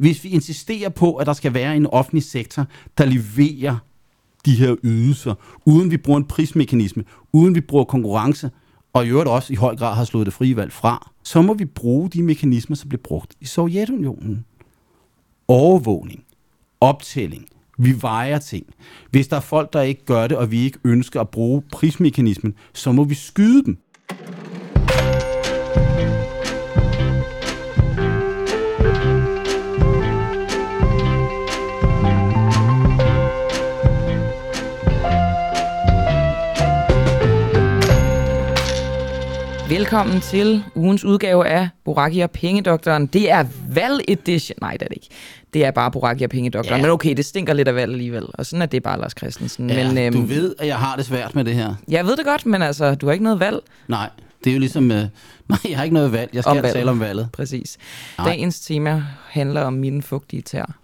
hvis vi insisterer på, at der skal være en offentlig sektor, der leverer de her ydelser, uden vi bruger en prismekanisme, uden vi bruger konkurrence, og i øvrigt også i høj grad har slået det frie valg fra, så må vi bruge de mekanismer, som blev brugt i Sovjetunionen. Overvågning, optælling, vi vejer ting. Hvis der er folk, der ikke gør det, og vi ikke ønsker at bruge prismekanismen, så må vi skyde dem. Velkommen til ugens udgave af Boraki og Pengedoktoren. Det er valg edition. Nej, det er det ikke. Det er bare Boraki og Pengedoktoren. Ja. Men okay, det stinker lidt af valg alligevel. Og sådan er det bare, Lars Christensen. Ja, men, øhm, du ved, at jeg har det svært med det her. Jeg ved det godt, men altså, du har ikke noget valg. Nej, det er jo ligesom... Øh, nej, jeg har ikke noget valg. Jeg skal om tale om valget. Præcis. Nej. Dagens tema handler om mine fugtige tær.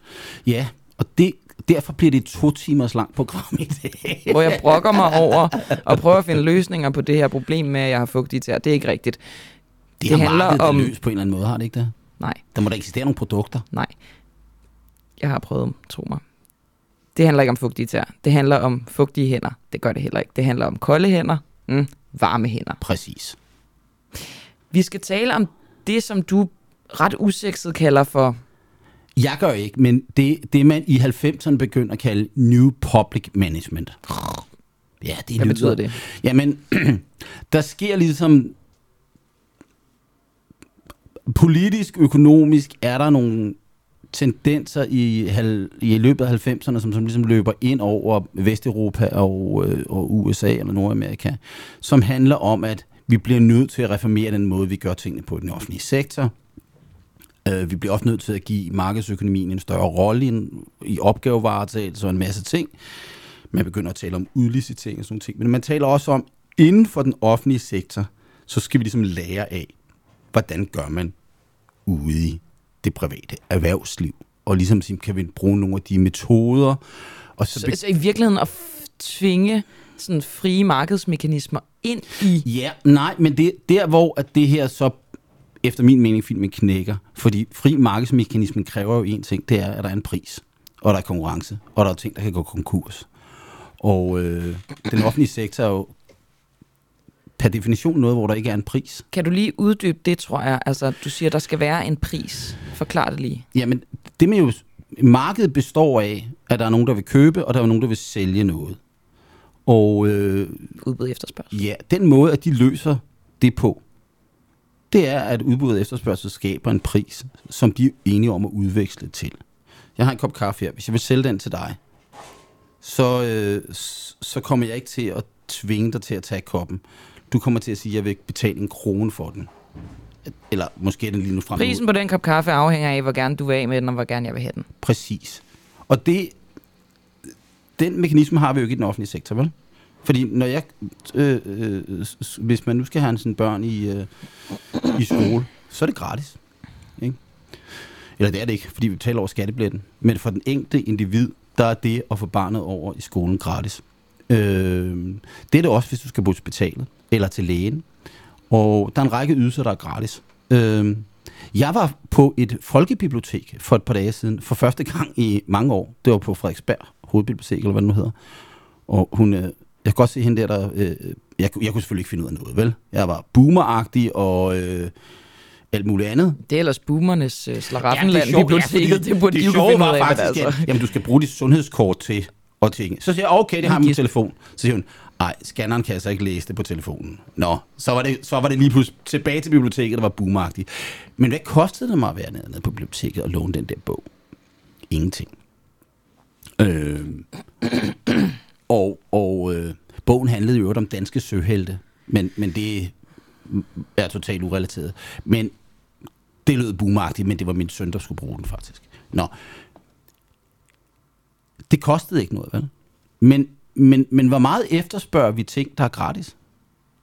Ja, og det derfor bliver det et to timers langt program i dag. Hvor jeg brokker mig over og prøver at finde løsninger på det her problem med, at jeg har fugtige tæer. Det er ikke rigtigt. Det, det handler om... løst på en eller anden måde, har det ikke det? Nej. Der må da eksistere nogle produkter. Nej. Jeg har prøvet tro mig. Det handler ikke om fugtige tæer. Det handler om fugtige hænder. Det gør det heller ikke. Det handler om kolde hænder, mm, varme hænder. Præcis. Vi skal tale om det, som du ret usekset kalder for jeg gør ikke, men det, det man i 90'erne begyndte at kalde New Public Management. Ja, det Hvad betyder det? Jamen, der sker ligesom... Politisk, økonomisk er der nogle tendenser i, i løbet af 90'erne, som, som ligesom løber ind over Vesteuropa og, øh, og USA eller Nordamerika, som handler om, at vi bliver nødt til at reformere den måde, vi gør tingene på i den offentlige sektor. Øh, vi bliver også nødt til at give markedsøkonomien en større rolle i, i opgavevaretagelse og en masse ting. Man begynder at tale om udlicitering og sådan ting. Men man taler også om, inden for den offentlige sektor, så skal vi ligesom lære af, hvordan gør man ude i det private erhvervsliv. Og ligesom kan vi bruge nogle af de metoder. Og så, så, så i virkeligheden at tvinge sådan frie markedsmekanismer ind i... Ja, nej, men det der, hvor at det her så efter min mening filmen knækker. Fordi fri markedsmekanismen kræver jo en ting, det er, at der er en pris, og der er konkurrence, og der er ting, der kan gå konkurs. Og øh, den offentlige sektor er jo per definition noget, hvor der ikke er en pris. Kan du lige uddybe det, tror jeg? Altså, du siger, der skal være en pris. Forklar det lige. Jamen, det med jo... Markedet består af, at der er nogen, der vil købe, og der er nogen, der vil sælge noget. Og... Øh, Udbud efterspørgsel. Ja, den måde, at de løser det på, det er, at udbud og efterspørgsel skaber en pris, som de er enige om at udveksle til. Jeg har en kop kaffe her. Hvis jeg vil sælge den til dig, så, øh, så kommer jeg ikke til at tvinge dig til at tage koppen. Du kommer til at sige, at jeg vil betale en krone for den. Eller måske er den lige nu frem. Prisen på den kop kaffe afhænger af, hvor gerne du vil af med den, og hvor gerne jeg vil have den. Præcis. Og det, den mekanisme har vi jo ikke i den offentlige sektor, vel? Fordi når jeg, øh, øh, hvis man nu skal have sådan børn i, øh, i skole, så er det gratis. Ikke? Eller det er det ikke, fordi vi betaler over skattebilletten. Men for den enkelte individ, der er det at få barnet over i skolen gratis. Øh, det er det også, hvis du skal på hospitalet eller til lægen. Og der er en række ydelser, der er gratis. Øh, jeg var på et folkebibliotek for et par dage siden, for første gang i mange år. Det var på Frederiksberg Hovedbibliotek, eller hvad det nu hedder. Og hun, øh, jeg kan godt se hende der, der øh, jeg, jeg kunne selvfølgelig ikke finde ud af noget, vel? Jeg var boomeragtig og øh, alt muligt andet. Det er ellers boomernes øh, slaraffenland, ja, biblioteket. Ja, det burde det de jo finde ud af. Faktisk, altså. jamen, du skal bruge dit sundhedskort til og ting. Så siger jeg, okay, det har min telefon. Så siger hun, nej, scanneren kan altså ikke læse det på telefonen. Nå, så var det, så var det lige pludselig tilbage til biblioteket, der var boomeragtigt. Men hvad kostede det mig at være nede på biblioteket og låne den der bog? Ingenting. Øh, og, og øh, bogen handlede jo om danske søhelte, men, men det er totalt urelateret. Men det lød boomagtigt, men det var min søn, der skulle bruge den faktisk. Nå. Det kostede ikke noget, vel? Men, men, men hvor meget efterspørger vi ting, der er gratis?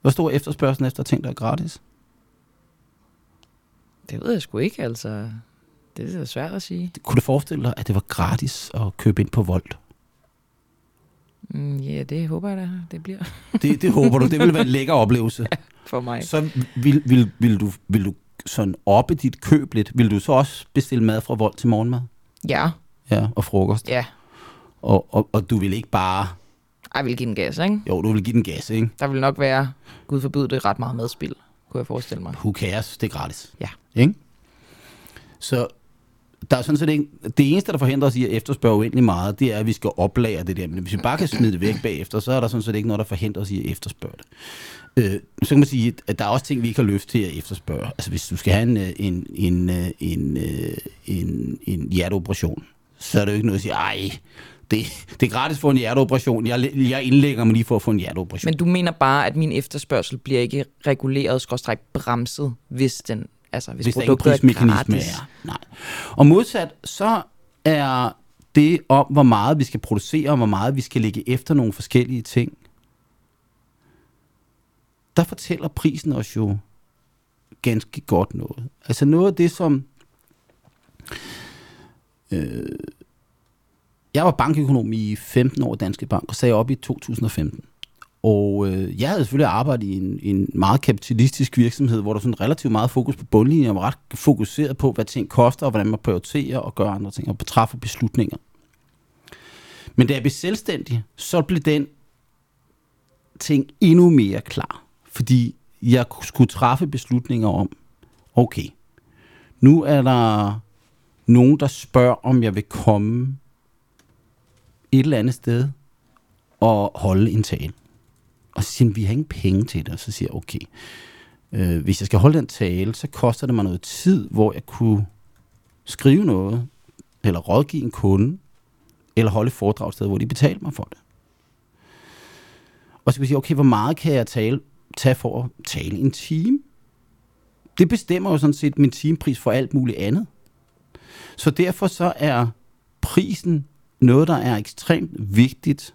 Hvor stor efterspørgsel efter ting, der er gratis? Det ved jeg sgu ikke, altså. Det er svært at sige. Kunne du forestille dig, at det var gratis at købe ind på Volt? Mm, ja, det håber jeg da, det bliver. det, det håber du. Det vil være en lækker oplevelse. Ja, for mig. Så vil, vil, vil, du, vil du sådan oppe dit køb lidt, vil du så også bestille mad fra vold til morgenmad? Ja, Ja, og frokost. ja. Og, og, og du vil ikke bare... Ej, jeg vil give den gas, ikke? Jo, du vil give den gas, ikke? Der vil nok være, gud forbyde det, ret meget madspil, kunne jeg forestille mig. Who cares? Det er gratis. Ja. Ikke? Så der er sådan set ikke, det eneste, der forhindrer os i at efterspørge uendelig meget, det er, at vi skal oplære det der. Men hvis vi bare kan smide det væk bagefter, så er der sådan set ikke noget, der forhindrer os i at efterspørge det. Øh, så kan man sige, at der er også ting, vi ikke har lyst til at efterspørge. Altså hvis du skal have en, øh, en, en, øh, en, øh, en, en hjerteoperation, så er det jo ikke noget at sige, ej, det, det er gratis for en hjerteoperation. Jeg, jeg indlægger mig lige for at få en hjerteoperation. Men du mener bare, at min efterspørgsel bliver ikke reguleret, skråstræk bremset, hvis den, altså hvis, hvis der ingen produktet er gratis. er. Nej. Og modsat, så er det om, hvor meget vi skal producere, og hvor meget vi skal lægge efter nogle forskellige ting. Der fortæller prisen os jo ganske godt noget. Altså noget af det, som... Øh, jeg var bankøkonom i 15 år Danske Bank, og sagde op i 2015. Og øh, jeg havde selvfølgelig arbejdet i en, en meget kapitalistisk virksomhed, hvor der sådan relativt meget fokus på bundlinjen, og var ret fokuseret på, hvad ting koster, og hvordan man prioriterer og gør andre ting, og træffer beslutninger. Men da jeg blev selvstændig, så blev den ting endnu mere klar. Fordi jeg skulle træffe beslutninger om, okay, nu er der nogen, der spørger, om jeg vil komme et eller andet sted og holde en tale. Og så siger han, vi har ingen penge til det. Og så siger jeg, okay, øh, hvis jeg skal holde den tale, så koster det mig noget tid, hvor jeg kunne skrive noget, eller rådgive en kunde, eller holde et foredrag et sted, hvor de betaler mig for det. Og så kan jeg sige, okay, hvor meget kan jeg tale, tage for at tale en time? Det bestemmer jo sådan set min timepris for alt muligt andet. Så derfor så er prisen noget, der er ekstremt vigtigt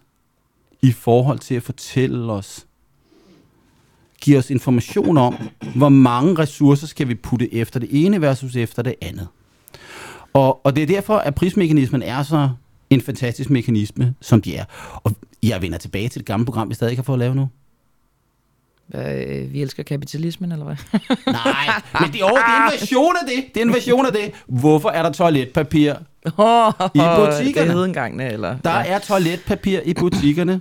i forhold til at fortælle os, give os information om, hvor mange ressourcer skal vi putte efter det ene versus efter det andet. Og, og det er derfor, at prismekanismen er så en fantastisk mekanisme, som de er. Og jeg vender tilbage til det gamle program, vi stadig ikke har fået at lave nu. Øh, vi elsker kapitalismen, eller hvad? Nej, men det, oh, det er en version af det. Det er en version af det. Hvorfor er der toiletpapir? I butikkerne. Det hed engang, eller? Der er toiletpapir i butikkerne,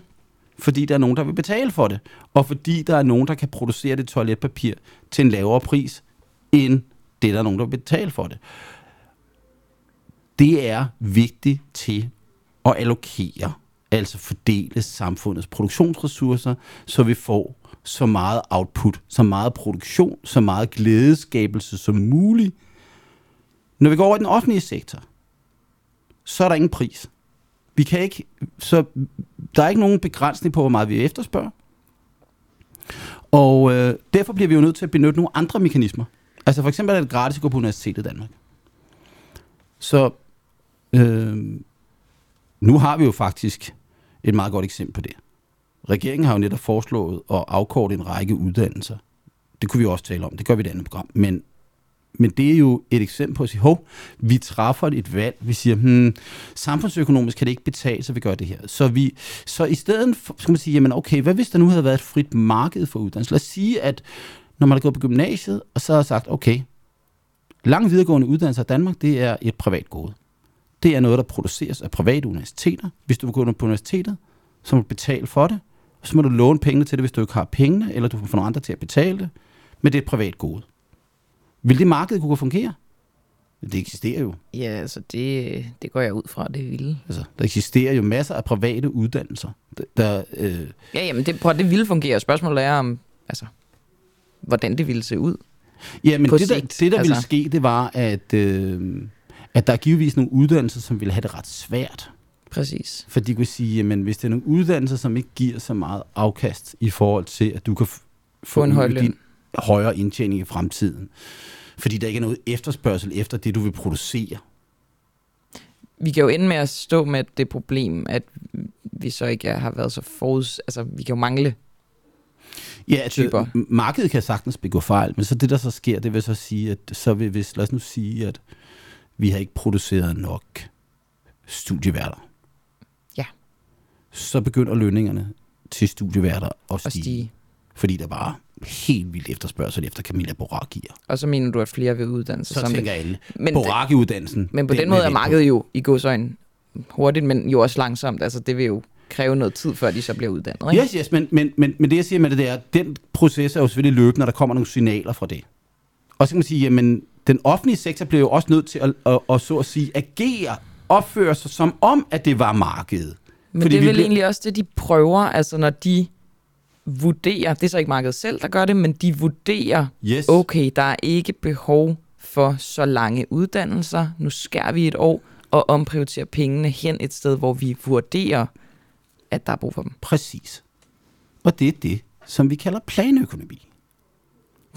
fordi der er nogen, der vil betale for det. Og fordi der er nogen, der kan producere det toiletpapir til en lavere pris, end det, der er nogen, der vil betale for det. Det er vigtigt til at allokere, altså fordele samfundets produktionsressourcer, så vi får så meget output, så meget produktion, så meget glædeskabelse som muligt. Når vi går over i den offentlige sektor, så er der ingen pris. Vi kan ikke, så der er ikke nogen begrænsning på, hvor meget vi efterspørger. Og øh, derfor bliver vi jo nødt til at benytte nogle andre mekanismer. Altså for eksempel er det gratis at gå på universitetet i Danmark. Så øh, nu har vi jo faktisk et meget godt eksempel på det. Regeringen har jo netop foreslået at afkorte en række uddannelser. Det kunne vi også tale om. Det gør vi i et andet program. Men, men det er jo et eksempel på at sige, hov, vi træffer et valg. Vi siger, hmm, samfundsøkonomisk kan det ikke betale, så vi gør det her. Så, vi, så i stedet for, skal man sige, jamen okay, hvad hvis der nu havde været et frit marked for uddannelse? Lad os sige, at når man er gået på gymnasiet, og så har sagt, okay, lang videregående uddannelse i Danmark, det er et privat gode. Det er noget, der produceres af private universiteter. Hvis du vil gå på universitetet, så må du betale for det. Så må du låne pengene til det, hvis du ikke har pengene, eller du får nogle andre til at betale det. Men det er et privat gode. Vil det marked kunne fungere? Det eksisterer jo. Ja, altså det, det går jeg ud fra, det ville. Altså, der eksisterer jo masser af private uddannelser. Der, der, øh, Ja, jamen det, prøv, det ville fungere. Spørgsmålet er om, altså, hvordan det ville se ud. ja, men det, der, sigt, det, der ville altså. ske, det var, at, øh, at der er givetvis nogle uddannelser, som ville have det ret svært. Præcis. For de kunne sige, at hvis det er nogle uddannelser, som ikke giver så meget afkast i forhold til, at du kan f- Få en høj din højere indtjening i fremtiden. Fordi der ikke er noget efterspørgsel efter det, du vil producere. Vi kan jo ende med at stå med det problem, at vi så ikke har været så foruds... Altså, vi kan jo mangle. Ja, altså, Typer. markedet kan sagtens begå fejl, men så det, der så sker, det vil så sige, at så vil, hvis, lad os nu sige, at vi har ikke produceret nok studieværter. Ja. Så begynder lønningerne til studieværter at at stige, stige. fordi der bare helt vildt efterspørgsel efter Camilla Borakier. Og så mener du, at flere vil uddanne sig Så som tænker alle, Men, Boraki-uddannelsen. men på den, vil måde er markedet jo i godsøjne hurtigt, men jo også langsomt. Altså, det vil jo kræve noget tid, før de så bliver uddannet. Ikke? Yes, yes, men, men, men, men det jeg siger med det, er, at den proces er jo selvfølgelig løbende, når der kommer nogle signaler fra det. Og så kan man sige, jamen, den offentlige sektor bliver jo også nødt til at, at, at, så at sige, agere, opføre sig som om, at det var markedet. Men Fordi det er vel bliver- egentlig også det, de prøver, altså når de vurderer, det er så ikke markedet selv, der gør det, men de vurderer, Yes. okay, der er ikke behov for så lange uddannelser, nu skærer vi et år og omprioriterer pengene hen et sted, hvor vi vurderer, at der er brug for dem. Præcis. Og det er det, som vi kalder planøkonomi.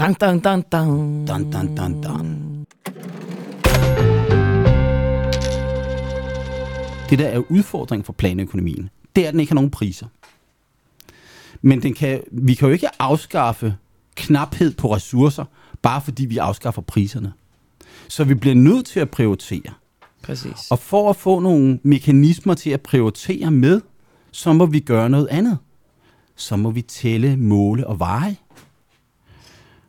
Dun, dun, dun, dun. Dun, dun, dun, dun. Det der er udfordringen for planøkonomien, det er, at den ikke har nogen priser. Men den kan, vi kan jo ikke afskaffe knaphed på ressourcer, bare fordi vi afskaffer priserne. Så vi bliver nødt til at prioritere. Præcis. Og for at få nogle mekanismer til at prioritere med, så må vi gøre noget andet. Så må vi tælle, måle og veje.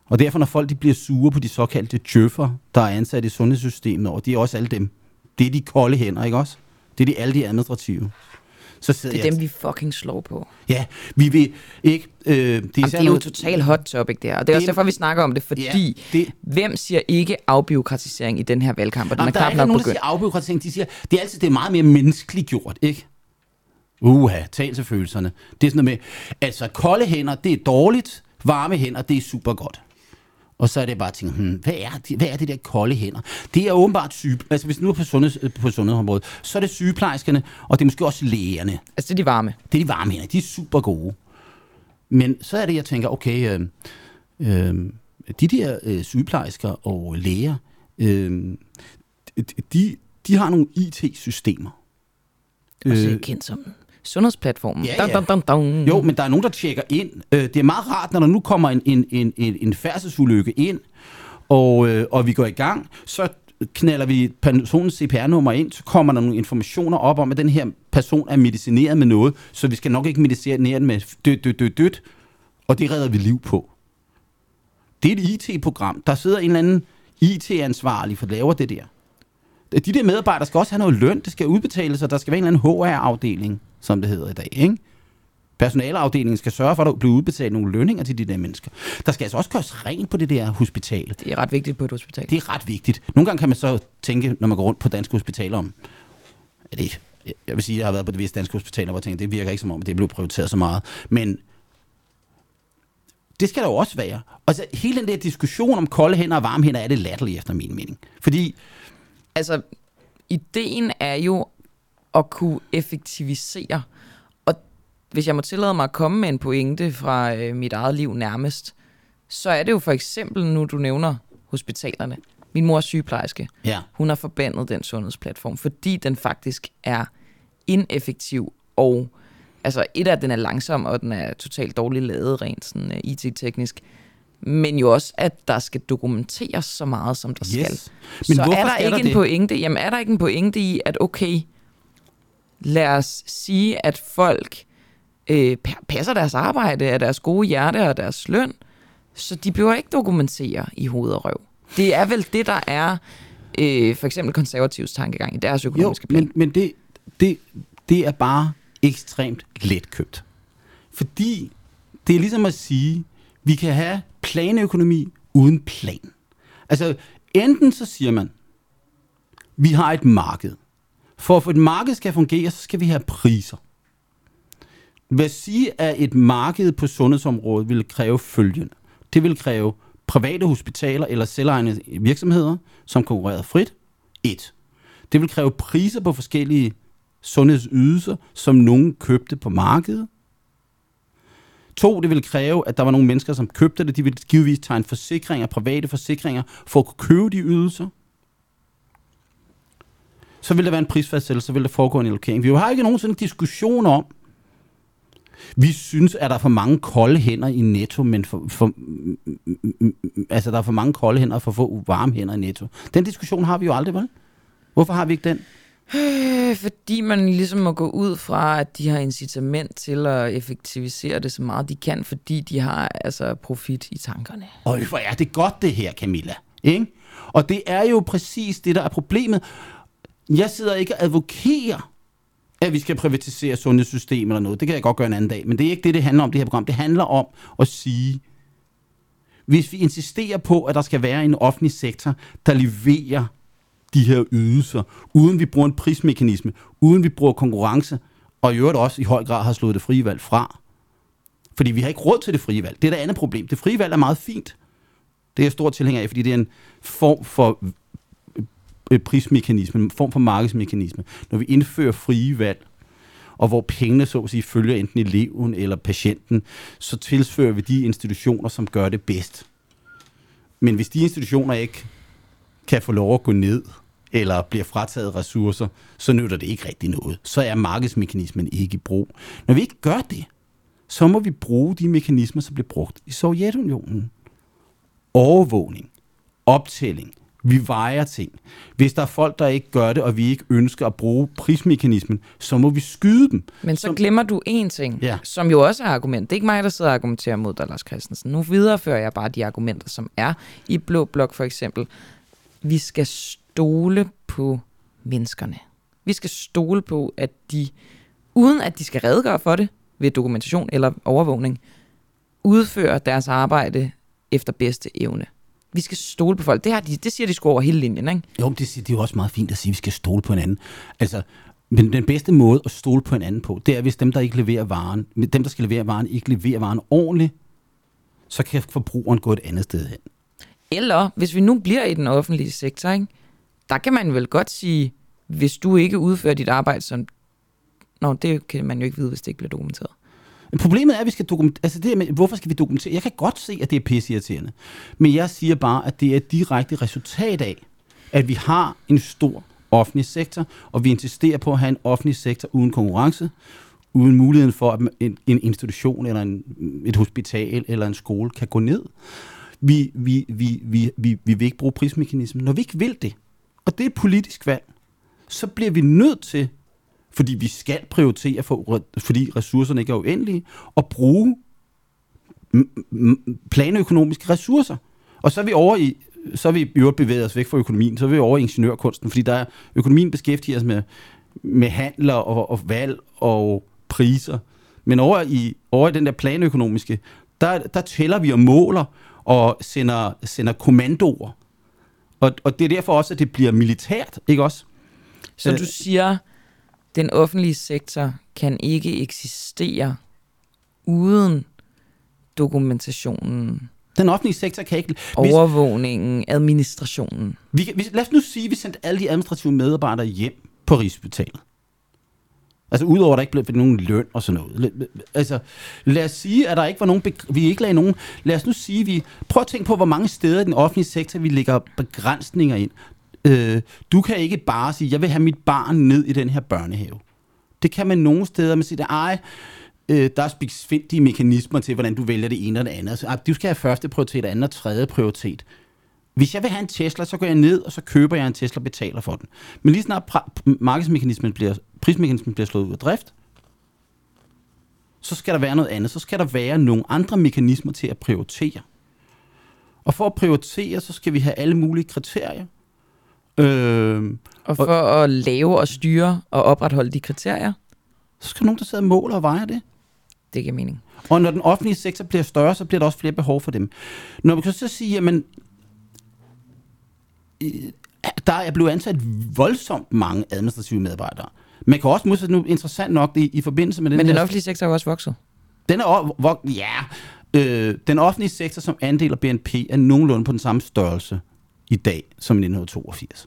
Og derfor, når folk de bliver sure på de såkaldte djøffer, der er ansat i sundhedssystemet, og de er også alle dem, det er de kolde hænder, ikke også? Det er de, alle de administrative. Så sidder Det er jeg, dem, vi fucking slår på. Ja, vi vil ikke... Øh, det, er Jamen, det er jo noget- totalt hot topic, det her. Og det er også derfor, vi snakker om det, fordi Ja, det, hvem siger ikke afbiokratisering i den her valgkamp? Og den Jamen, er der er ikke nogen, der begyndt. siger afbyråkratisering. De siger, det er altid det er meget mere menneskeligt gjort, ikke? Uha, tal til følelserne. Det er sådan noget med, altså kolde hænder, det er dårligt, varme hænder, det er super godt. Og så er det bare at tænke, hmm, hvad, er det, hvad er det der kolde hænder? Det er åbenbart syge, altså hvis nu er på, sundheds, på sundhedsområdet, så er det sygeplejerskerne, og det er måske også lægerne. Altså, det er de varme. Det er de varme hænder, de er super gode. Men så er det, jeg tænker, okay, øh, øh, de der øh, sygeplejersker og læger, øh, de, de har nogle IT-systemer. Også Øh, kendt som sundhedsplatformen. Ja, ja. dun, dun, dun. jo, men der er nogen, der tjekker ind. Øh, det er meget rart, når der nu kommer en, en, en, en, en færdselsulykke ind, og, øh, og vi går i gang, så knaller vi personens CPR-nummer ind, så kommer der nogle informationer op om, at den her person er medicineret med noget, så vi skal nok ikke medicinere den med dødt, dødt, dødt, dødt, og det redder vi liv på. Det er et IT-program. Der sidder en eller anden IT-ansvarlig for at lave det der. De der medarbejdere skal også have noget løn, det skal udbetales, og der skal være en eller anden HR-afdeling, som det hedder i dag, ikke? Personaleafdelingen skal sørge for, at der bliver udbetalt nogle lønninger til de der mennesker. Der skal altså også gøres rent på det der hospital. Det er ret vigtigt på et hospital. Det er ret vigtigt. Nogle gange kan man så tænke, når man går rundt på danske hospitaler, om er det, jeg vil sige, at jeg har været på det visse danske hospitaler, hvor jeg tænker, det virker ikke som om, det blev prioriteret så meget. Men det skal der jo også være. Og så hele den der diskussion om kolde hænder og varme hænder, er det latterligt efter min mening. Fordi, Altså, ideen er jo at kunne effektivisere. Og hvis jeg må tillade mig at komme med en pointe fra øh, mit eget liv nærmest, så er det jo for eksempel, nu du nævner hospitalerne. Min mor er sygeplejerske. ja, Hun har forbandet den sundhedsplatform, fordi den faktisk er ineffektiv og altså et af, at den er langsom, og den er totalt dårligt lavet rent sådan uh, IT-teknisk, men jo også, at der skal dokumenteres så meget, som der skal. yes. Men så er der skal ikke der en det? pointe, jamen er der ikke en pointe i, at okay, lad os sige, at folk øh, pa- passer deres arbejde af deres gode hjerte og deres løn, så de behøver ikke dokumentere i hoved og røv. Det er vel det, der er øh, for eksempel konservativs tankegang i deres Jo, økonomiske plan. men, men det, det, det er bare ekstremt letkøbt. Fordi det er ligesom at sige, vi kan have planøkonomi uden plan. Altså, enten så siger man, vi har et marked. For at et marked skal fungere, så skal vi have priser. Hvad sige, at et marked på sundhedsområdet vil kræve følgende. Det vil kræve private hospitaler eller selvejende virksomheder, som konkurrerer frit. Et. Det vil kræve priser på forskellige sundhedsydelser, som nogen købte på markedet. To, det vil kræve, at der var nogle mennesker, som købte det. De ville givetvis tegne forsikringer, private forsikringer, for at kunne købe de ydelser. Så vil der være en prisfastsættelse, så vil der foregå en allokering. Vi har ikke nogen sådan diskussion om, vi synes, at der er for mange kolde hænder i netto, men for, for, altså, der er for mange kolde hænder og for få varme hænder i netto. Den diskussion har vi jo aldrig, vel? Hvorfor har vi ikke den? Øh, fordi man ligesom må gå ud fra, at de har incitament til at effektivisere det så meget de kan, fordi de har altså profit i tankerne. Øj, hvor er det godt det her, Camilla. Ikke? Og det er jo præcis det, der er problemet. Jeg sidder ikke og advokerer, at vi skal privatisere sundhedssystemet eller noget. Det kan jeg godt gøre en anden dag. Men det er ikke det, det handler om, det her program. Det handler om at sige, hvis vi insisterer på, at der skal være en offentlig sektor, der leverer de her ydelser, uden vi bruger en prismekanisme, uden vi bruger konkurrence, og i øvrigt også i høj grad har slået det frie valg fra. Fordi vi har ikke råd til det frie valg. Det er det andet problem. Det frie valg er meget fint. Det er jeg stor tilhænger af, fordi det er en form for Øh, prismekanisme, en form for markedsmekanisme. Når vi indfører frie valg, og hvor pengene så at sige følger enten eleven eller patienten, så tilfører vi de institutioner, som gør det bedst. Men hvis de institutioner ikke kan få lov at gå ned, eller bliver frataget ressourcer, så nytter det ikke rigtig noget. Så er markedsmekanismen ikke i brug. Når vi ikke gør det, så må vi bruge de mekanismer, som blev brugt i Sovjetunionen. Overvågning, optælling, vi vejer ting. Hvis der er folk, der ikke gør det, og vi ikke ønsker at bruge prismekanismen, så må vi skyde dem. Men så Som- glemmer du en ting, Ja. som jo også er argument. Det er ikke mig, der sidder og argumenterer mod dig, Lars Christensen. Nu viderefører jeg bare de argumenter, som er i Blå Blok for eksempel. Vi skal stole på menneskerne. Vi skal stole på, at de, uden at de skal redegøre for det ved dokumentation eller overvågning, udfører deres arbejde efter bedste evne. Vi skal stole på folk. Det, har de, det siger de sgu over hele linjen, ikke? Jo, men det, det er jo også meget fint at sige, at vi skal stole på hinanden. Altså, men den bedste måde at stole på hinanden på, det er, hvis dem, der ikke leverer varen, dem, der skal levere varen, ikke leverer varen ordentligt, så kan forbrugeren gå et andet sted hen. Eller, hvis vi nu bliver i den offentlige sektor, ikke? der kan man vel godt sige, hvis du ikke udfører dit arbejde som... Nå, det kan man jo ikke vide, hvis det ikke bliver dokumenteret. Men Problemet er, at vi skal dokumentere... Altså det med, hvorfor skal vi dokumentere? Jeg kan godt se, at det er pisseirriterende. Men jeg siger bare, at det er et direkte resultat af, at vi har en stor offentlig sektor, og vi insisterer på at have en offentlig sektor uden konkurrence, uden muligheden for, at en, en institution eller en, et hospital eller en skole kan gå ned. Vi, vi, vi, vi, vi, vi vil ikke bruge prismekanismen. Når vi ikke vil det, og det er et politisk valg, så bliver vi nødt til, fordi vi skal prioritere, for, fordi ressourcerne ikke er uendelige, at bruge planøkonomiske ressourcer. Og så er vi over i, så er vi i øvrigt bevæget os væk fra økonomien, så er vi over i ingeniørkunsten, fordi der er, økonomien beskæftiger sig med, med handler og, og valg og priser. Men over i, over i den der planøkonomiske, der, der tæller vi og måler og sender, sender kommandoer. Og, og det er derfor også, at det bliver militært, ikke også? Så Øh. du siger, den offentlige sektor kan ikke eksistere uden dokumentationen, Den offentlige sektor kan ikke... Overvågningen, administrationen. vi, hvis, lad os nu sige, at vi sendte alle de administrative medarbejdere hjem på Rigshospitalet. Altså udover at der ikke blev nogen løn og sådan noget. Altså lad os sige, at der ikke var nogen, vi ikke lagde nogen, lad os nu sige, vi, prøv at tænke på, hvor mange steder i den offentlige sektor, vi lægger begrænsninger ind. Øh, du kan ikke bare sige, jeg vil have mit barn ned i den her børnehave. Det kan man nogle steder, man siger, ej, øh, der er spidsfindige mekanismer til, hvordan du vælger det ene og det andet. Så, du skal have første prioritet, anden og tredje prioritet. Hvis jeg vil have en Tesla, så går jeg ned, og så køber jeg en Tesla og betaler for den. Men lige snart markedsmekanismen bliver, prismekanismen bliver slået ud af drift, så skal der være noget andet. Så skal der være nogle andre mekanismer til at prioritere. Og for at prioritere, så skal vi have alle mulige kriterier. Øh, Og for at lave og styre og opretholde de kriterier, så skal nogen, der sidder og måler og vejer det. det giver mening. Og når den offentlige sektor bliver større, så bliver der også flere behov for dem. Når vi kan så sige, jamen, der er blevet ansat voldsomt mange administrative medarbejdere. Man kan også modsat nu interessant nok i, i forbindelse med den Men den her, offentlige sektor er jo også vokset. den er hvor, ja, øh, den offentlige sektor som andel af BNP er nogenlunde på den samme størrelse i dag som i 1982.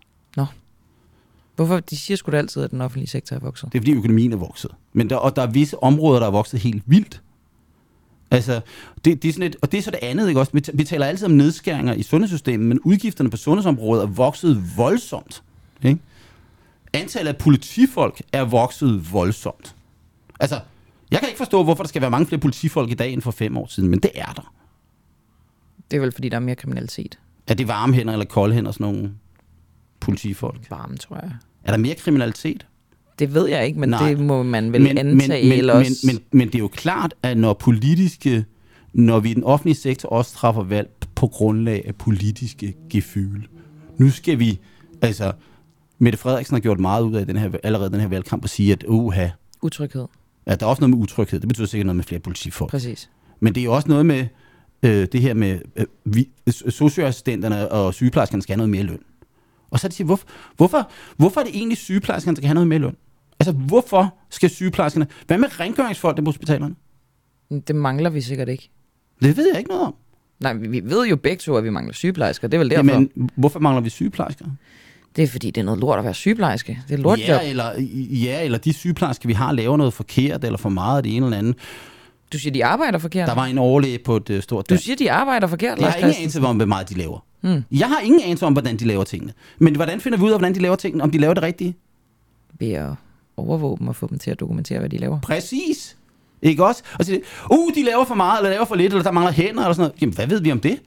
Hvorfor? De siger sgu da altid, at den offentlige sektor er vokset. Det er fordi økonomien er vokset. Men der, og der er visse områder, der er vokset helt vildt. Altså, det, det er sådan et, og det er så det andet, ikke også? Vi, vi taler altid om nedskæringer i sundhedssystemet, men udgifterne på sundhedsområdet er vokset voldsomt. Ikke? Antallet af politifolk er vokset voldsomt. Altså, jeg kan ikke forstå, hvorfor der skal være mange flere politifolk i dag end for fem år siden, men det er der. Det er vel, fordi der er mere kriminalitet. Er det varme hænder eller kolde hænder, sådan nogle politifolk? Varme, tror jeg. Er der mere kriminalitet? Det ved jeg ikke, men Nej. det må man vel men, antage. men, eller men, også... men, men det er jo klart, at når politiske, når vi i den offentlige sektor også træffer valg på grundlag af politiske gefyl. Nu skal vi, altså, Mette Frederiksen har gjort meget ud af den her, allerede den her valgkamp at sige, at uha, Utryghed, at der er også noget med utryghed. Det betyder sikkert noget med flere politifolk. præcis. Men det er jo også noget med øh, det her med, øh, vi, socioassistenterne og sygeplejerskerne skal have noget mere løn. Og så er det siger, hvorfor, hvorfor, hvorfor er det egentlig sygeplejerskerne, der skal have noget mere løn? Altså, hvorfor skal sygeplejerskerne... Hvad med rengøringsfolk på hospitalerne? Det mangler vi sikkert ikke. Det ved jeg ikke noget om. Nej, vi, ved jo begge to, at vi mangler sygeplejersker. Det er vel derfor. Jamen, hvorfor mangler vi sygeplejersker? Det er fordi, det er noget lort at være sygeplejerske. Det er lortjob. Ja eller, ja, eller de sygeplejersker, vi har, laver noget forkert, eller for meget af det ene eller andet. Du siger, de arbejder forkert. Der var en overlæge på et uh, stort Du siger, de arbejder forkert, Jeg Lars har ingen Christensen. anelse om, hvor meget de laver. Hmm. Jeg har ingen anelse om, hvordan de laver tingene. Men hvordan finder vi ud af, hvordan de laver tingene? Om de laver det rigtige? Ved at overvåge dem og få dem til at dokumentere, hvad de laver. Præcis. Ikke også? Og så, uh, de laver for meget, eller laver for lidt, eller der mangler hænder, eller sådan noget. Jamen, hvad ved vi om det?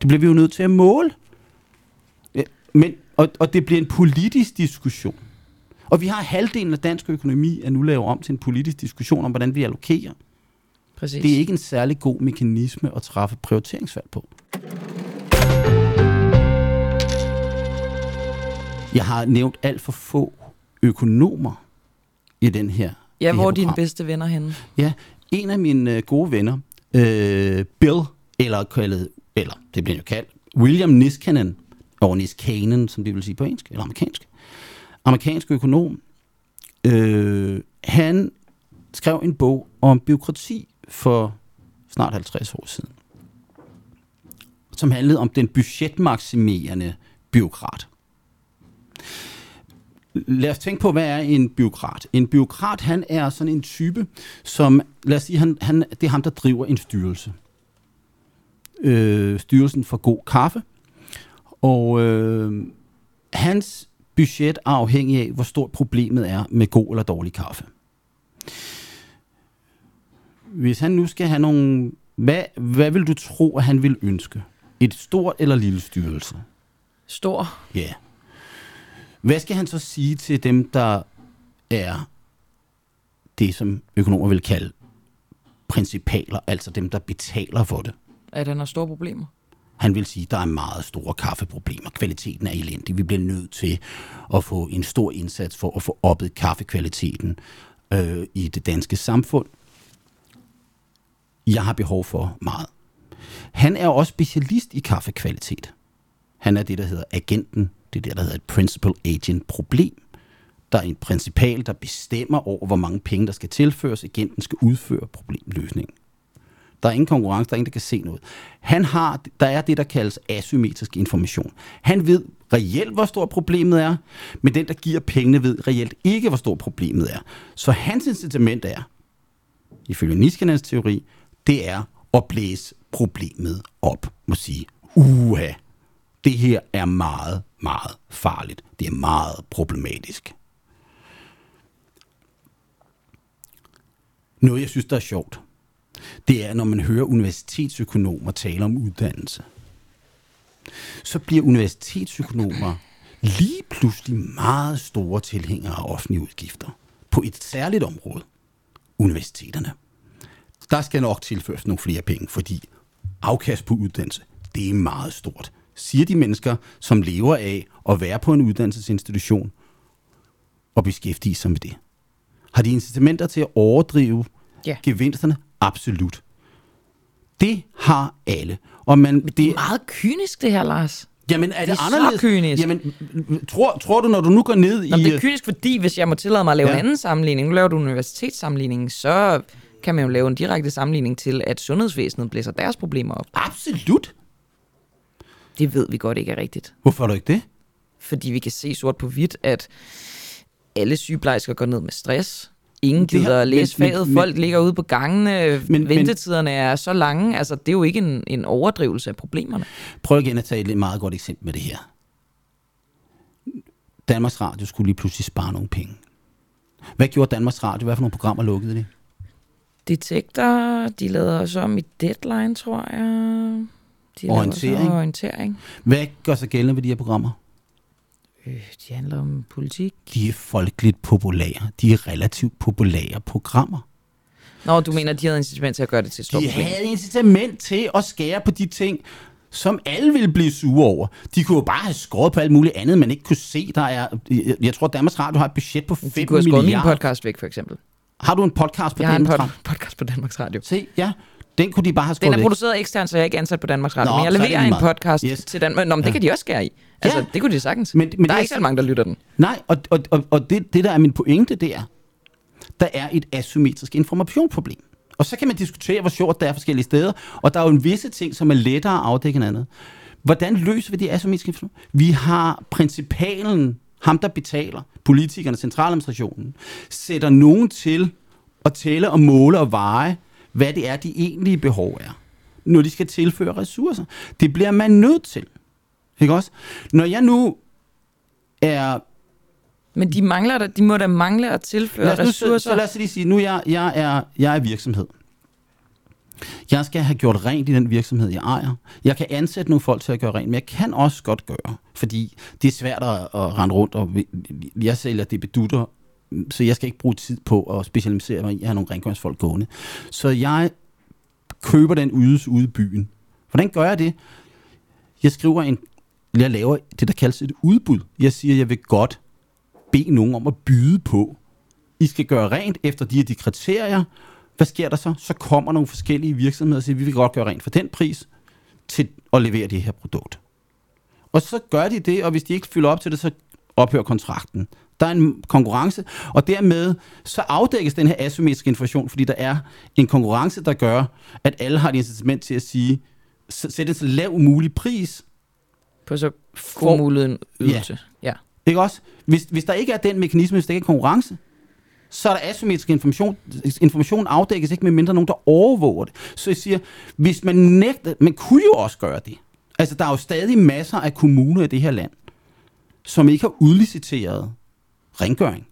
Det bliver vi jo nødt til at måle. Ja, Men, og, og det bliver en politisk diskussion. Og vi har halvdelen af dansk økonomi er nu lavet om til en politisk diskussion om, hvordan vi allokerer. Præcis. Det er ikke en særlig god mekanisme at træffe prioriteringsvalg på. Jeg har nævnt alt for få økonomer i den her ja, hvor her er dine bedste venner henne? Ja, en af mine øh, gode venner, øh, Bill, eller kaldet, eller det bliver jo kaldt, William Niskanen, og Niskanen, som det vil sige på engelsk, eller amerikansk, amerikansk økonom, øh, han skrev en bog om byråkrati for snart 50 år siden, som handlede om den budgetmaksimerende byråkrat. Lad os tænke på, hvad er en byråkrat? En byråkrat, han er sådan en type, som, lad os sige, han, han, det er ham, der driver en styrelse. Øh, styrelsen for god kaffe. Og øh, hans budget er afhængig af, hvor stort problemet er med god eller dårlig kaffe. Hvis han nu skal have nogle... Hvad, hvad vil du tro, at han vil ønske? Et stort eller lille styrelse? Stor. Ja. Yeah. Hvad skal han så sige til dem, der er det, som økonomer vil kalde principaler, altså dem, der betaler for det? At han har store problemer. Han vil sige, at der er meget store kaffeproblemer. Kvaliteten er elendig. Vi bliver nødt til at få en stor indsats for at få oppet kaffekvaliteten øh, i det danske samfund. Jeg har behov for meget. Han er også specialist i kaffekvalitet. Han er det, der hedder agenten. Det er det, der hedder et principal agent problem. Der er en principal, der bestemmer over, hvor mange penge, der skal tilføres. Agenten skal udføre problemløsningen. Der er ingen konkurrence, der er ingen, der kan se noget. Han har, der er det, der kaldes asymmetrisk information. Han ved reelt, hvor stort problemet er, men den, der giver pengene, ved reelt ikke, hvor stort problemet er. Så hans incitament er, ifølge Niskanens teori, det er at blæse problemet op. Må sige, uha, det her er meget, meget farligt. Det er meget problematisk. Noget, jeg synes, der er sjovt, det er, når man hører universitetsøkonomer tale om uddannelse. Så bliver universitetsøkonomer lige pludselig meget store tilhængere af offentlige udgifter. På et særligt område. Universiteterne. Der skal nok tilføres nogle flere penge, fordi afkast på uddannelse, det er meget stort. Siger de mennesker, som lever af at være på en uddannelsesinstitution og beskæftige sig med det. Har de incitamenter til at overdrive Ja. gevinsterne? Absolut. Det har alle. Og man, Det er meget kynisk, det her, Lars. Jamen, er det, det er så anderledes? kynisk. Jamen, tror, tror du, når du nu går ned Nå, i... men det øh, er kynisk, fordi hvis jeg må tillade mig at lave Ja. en anden sammenligning, nu laver du universitetssammenligning, så kan man jo lave en direkte sammenligning til, at sundhedsvæsenet blæser deres problemer op. Absolut. Det ved vi godt ikke er rigtigt. Hvorfor er du ikke det? Fordi vi kan se sort på hvidt, at alle sygeplejersker går ned med stress. Ingen Det her- gider at læse men- men- faget. men- Folk ligger ude på gangene. Men- Men, men- Ventetiderne er så lange. Altså, det er jo ikke en, en overdrivelse af problemerne. Prøv igen at tage et meget godt eksempel med det her. Danmarks Radio skulle lige pludselig spare nogle penge. Hvad gjorde Danmarks Radio? Hvad for nogle programmer lukkede de? Detektor, de lavede os om i deadline, tror jeg. De Orientering. orientering. Hvad gør sig gældende ved de her programmer? Øh, de handler om politik. De er folkeligt populære. De er relativt populære programmer. Nå, du mener, de havde incitament til at gøre det til et stort De problem. havde incitament til at skære på de ting, som alle ville blive sure over. De kunne jo bare have skåret på alt muligt andet, man ikke kunne se. Der er, jeg- tror, Danmarks Radio har et budget på 5 De kunne have skåret min milliarder. podcast væk, for eksempel. Har du en podcast på Jeg Danmarks pod- Radio? podcast på Danmarks Radio. Se, ja. Den kunne de bare have Den skåret er væk. produceret eksternt, så jeg er ikke ansat på Danmarks Radio. Nå, men jeg er leverer en podcast Yes. til Danmark. Nå, men det kan de også skære i. Altså, Ja. det kunne de sagtens. Men- men der er ikke så mange, der lytter den. Nej, og, og, og, og det, det, der er min pointe, det er, der er et asymmetrisk informationsproblem. Og så kan man diskutere, hvor sjovt det er forskellige steder, og der er jo en visse ting, som er lettere at afdække end andet. Hvordan løser vi det asymmetriske information? Vi har principalen, ham der betaler, politikerne, centraladministrationen, sætter nogen til at tælle og måle og veje, hvad det er, de egentlige behov er, når de skal tilføre ressourcer. Det bliver man nødt til. Ikke også? Når jeg nu er Men de, mangler der, de må da mangle at tilføre lad os nu, så, ressourcer. så lad os lige sige, nu jeg, jeg, er, jeg er virksomhed. Jeg skal have gjort rent i den virksomhed, jeg ejer. Jeg kan ansætte nogle folk til at gøre rent, men jeg kan også godt gøre, fordi det er svært at, at rende rundt, og jeg sælger det bedutter, så jeg skal ikke bruge tid på at specialisere mig i at have nogle rengøringsfolk gående. Så jeg køber den ydes ude i byen. Hvordan gør jeg det? Jeg skriver en, jeg laver det, der kaldes et udbud. Jeg siger, jeg vil godt bede nogen om at byde på. I skal gøre rent efter de her de kriterier. Hvad sker der så? Så kommer nogle forskellige virksomheder og siger, vi vil godt gøre rent for den pris til at levere det her produkt. Og så gør de det, og hvis de ikke fylder op til det, så ophører kontrakten. Der er en konkurrence, og dermed så afdækkes den her asymmetriske information, fordi der er en konkurrence, der gør, at alle har et incitament til at sige, sætte en så lav mulig pris, På så For- god mulighed en ydelse. Ja. ja. Ikke også? Hvis, hvis der ikke er den mekanisme, hvis der ikke er konkurrence, så er der asymmetrisk information. Information afdækkes ikke med mindre nogen, der overvåger det. Så jeg siger, hvis man nægter, man kunne jo også gøre det. Altså, der er jo stadig masser af kommuner i det her land, som ikke har udliciteret rengøring.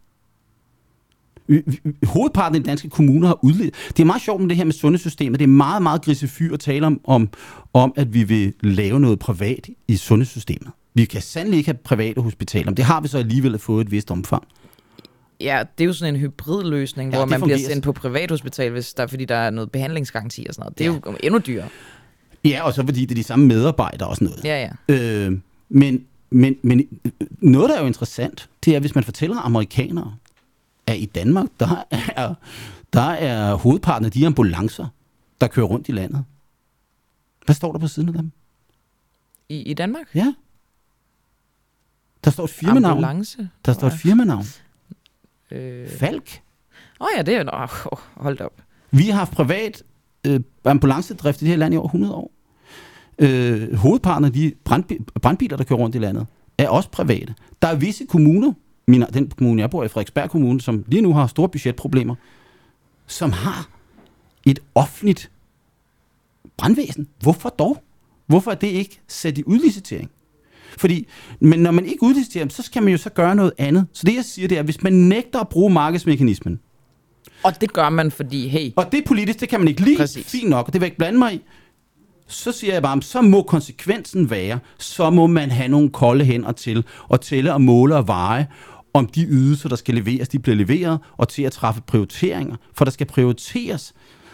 Hovedparten af de danske kommuner har udledt. Det er meget sjovt med det her med sundhedssystemet. Det er meget, meget grisefyr at tale om, om, om, at vi vil lave noget privat i sundhedssystemet. Vi kan sandelig ikke have private hospitaler, men det har vi så alligevel fået et vist omfang ja, det er jo sådan en hybridløsning, Ja, hvor man bliver fungerer. sendt på privathospital, hvis der, fordi der er noget behandlingsgaranti og sådan noget. Det er jo endnu dyrere. Ja, og så fordi det er de samme medarbejdere og sådan noget. Ja, ja. Øh, men, men, men øh, noget, der er jo interessant, det er, hvis man fortæller amerikanere, at i Danmark, der er, der er hovedparten af de ambulancer, der kører rundt i landet. Hvad står der på siden af dem? I, I Danmark? Ja. Der står et firmanavn. Ambulance? Der står et firmanavn. Øh. Falk. Åh oh, ja, det er jo... Oh, hold op. Vi har haft privat øh, ambulancedrift i det her land i over 100 år. Øh, hovedparten af de brandbi- brandbiler, der kører rundt i landet, er også private. Der er visse kommuner, min, den kommune, jeg bor i, Frederiksberg Kommune, som lige nu har store budgetproblemer, som har et offentligt brandvæsen. Hvorfor dog? Hvorfor er det ikke sat i udlicitering? Fordi, men når man ikke udliciterer dem, så skal man jo så gøre noget andet. Så det jeg siger, det er, at hvis man nægter at bruge markedsmekanismen, Og det gør man, fordi, hey, og det politisk, det kan man ikke lide. Præcis. Fint nok, og det vil jeg ikke blande mig i. Så siger jeg bare, så må konsekvensen være, så må man have nogle kolde hænder til at tælle og måle og veje, om de ydelser, der skal leveres, de bliver leveret, og til at træffe prioriteringer. For der skal prioriteres.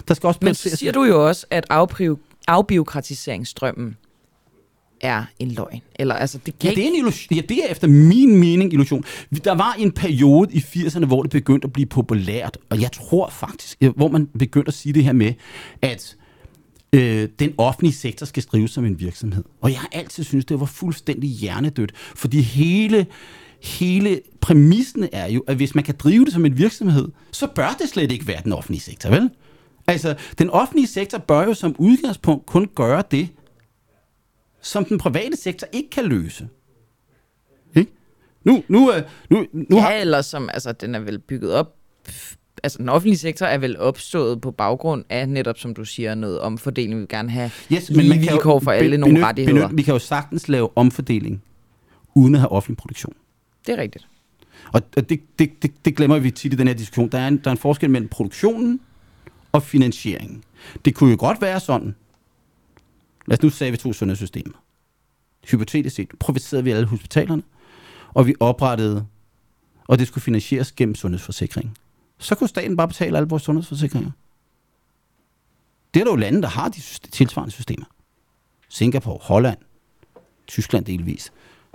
Der skal også men prioriteres. siger du jo også, at afpriv- afbiokratiseringsstrømmen er en løgn. Eller altså, det kan Ja, det er en illusion. Ja, det er efter min mening illusion. Der var en periode i 80'erne, hvor det begyndte at blive populært, og jeg tror faktisk, hvor man begyndte at sige det her med, at øh, den offentlige sektor skal drives som en virksomhed. Og jeg har altid syntes, det var fuldstændig hjernedødt, fordi hele, hele præmissen er jo, at hvis man kan drive det som en virksomhed, så bør det slet ikke være den offentlige sektor, vel? Altså, den offentlige sektor bør jo som udgangspunkt kun gøre det, som den private sektor ikke kan løse. Ikke? Nu, nu, øh, nu, nu ja, har... eller som, altså, den er vel bygget op, altså den offentlige sektor er vel opstået på baggrund af netop, som du siger, noget omfordeling. Vi vil gerne have Yes, lige man kan jo vilkår for alle, be- nogle benyt- rettigheder. benyt- vi kan jo sagtens lave omfordeling, uden at have offentlig produktion. Det er rigtigt. Og og det, det, det, det glemmer vi tit i den her diskussion. Der er, en, der er en forskel mellem produktionen og finansieringen. Det kunne jo godt være sådan. Lad os nu sige, at vi tog sundhedssystemet. Hypotetisk set, privatiserede vi alle hospitalerne. og vi oprettede, og det skulle finansieres gennem sundhedsforsikring, så kunne staten bare betale alle vores sundhedsforsikringer. Det er der jo lande, der har de tilsvarende systemer. Singapore, Holland, Tyskland delvis.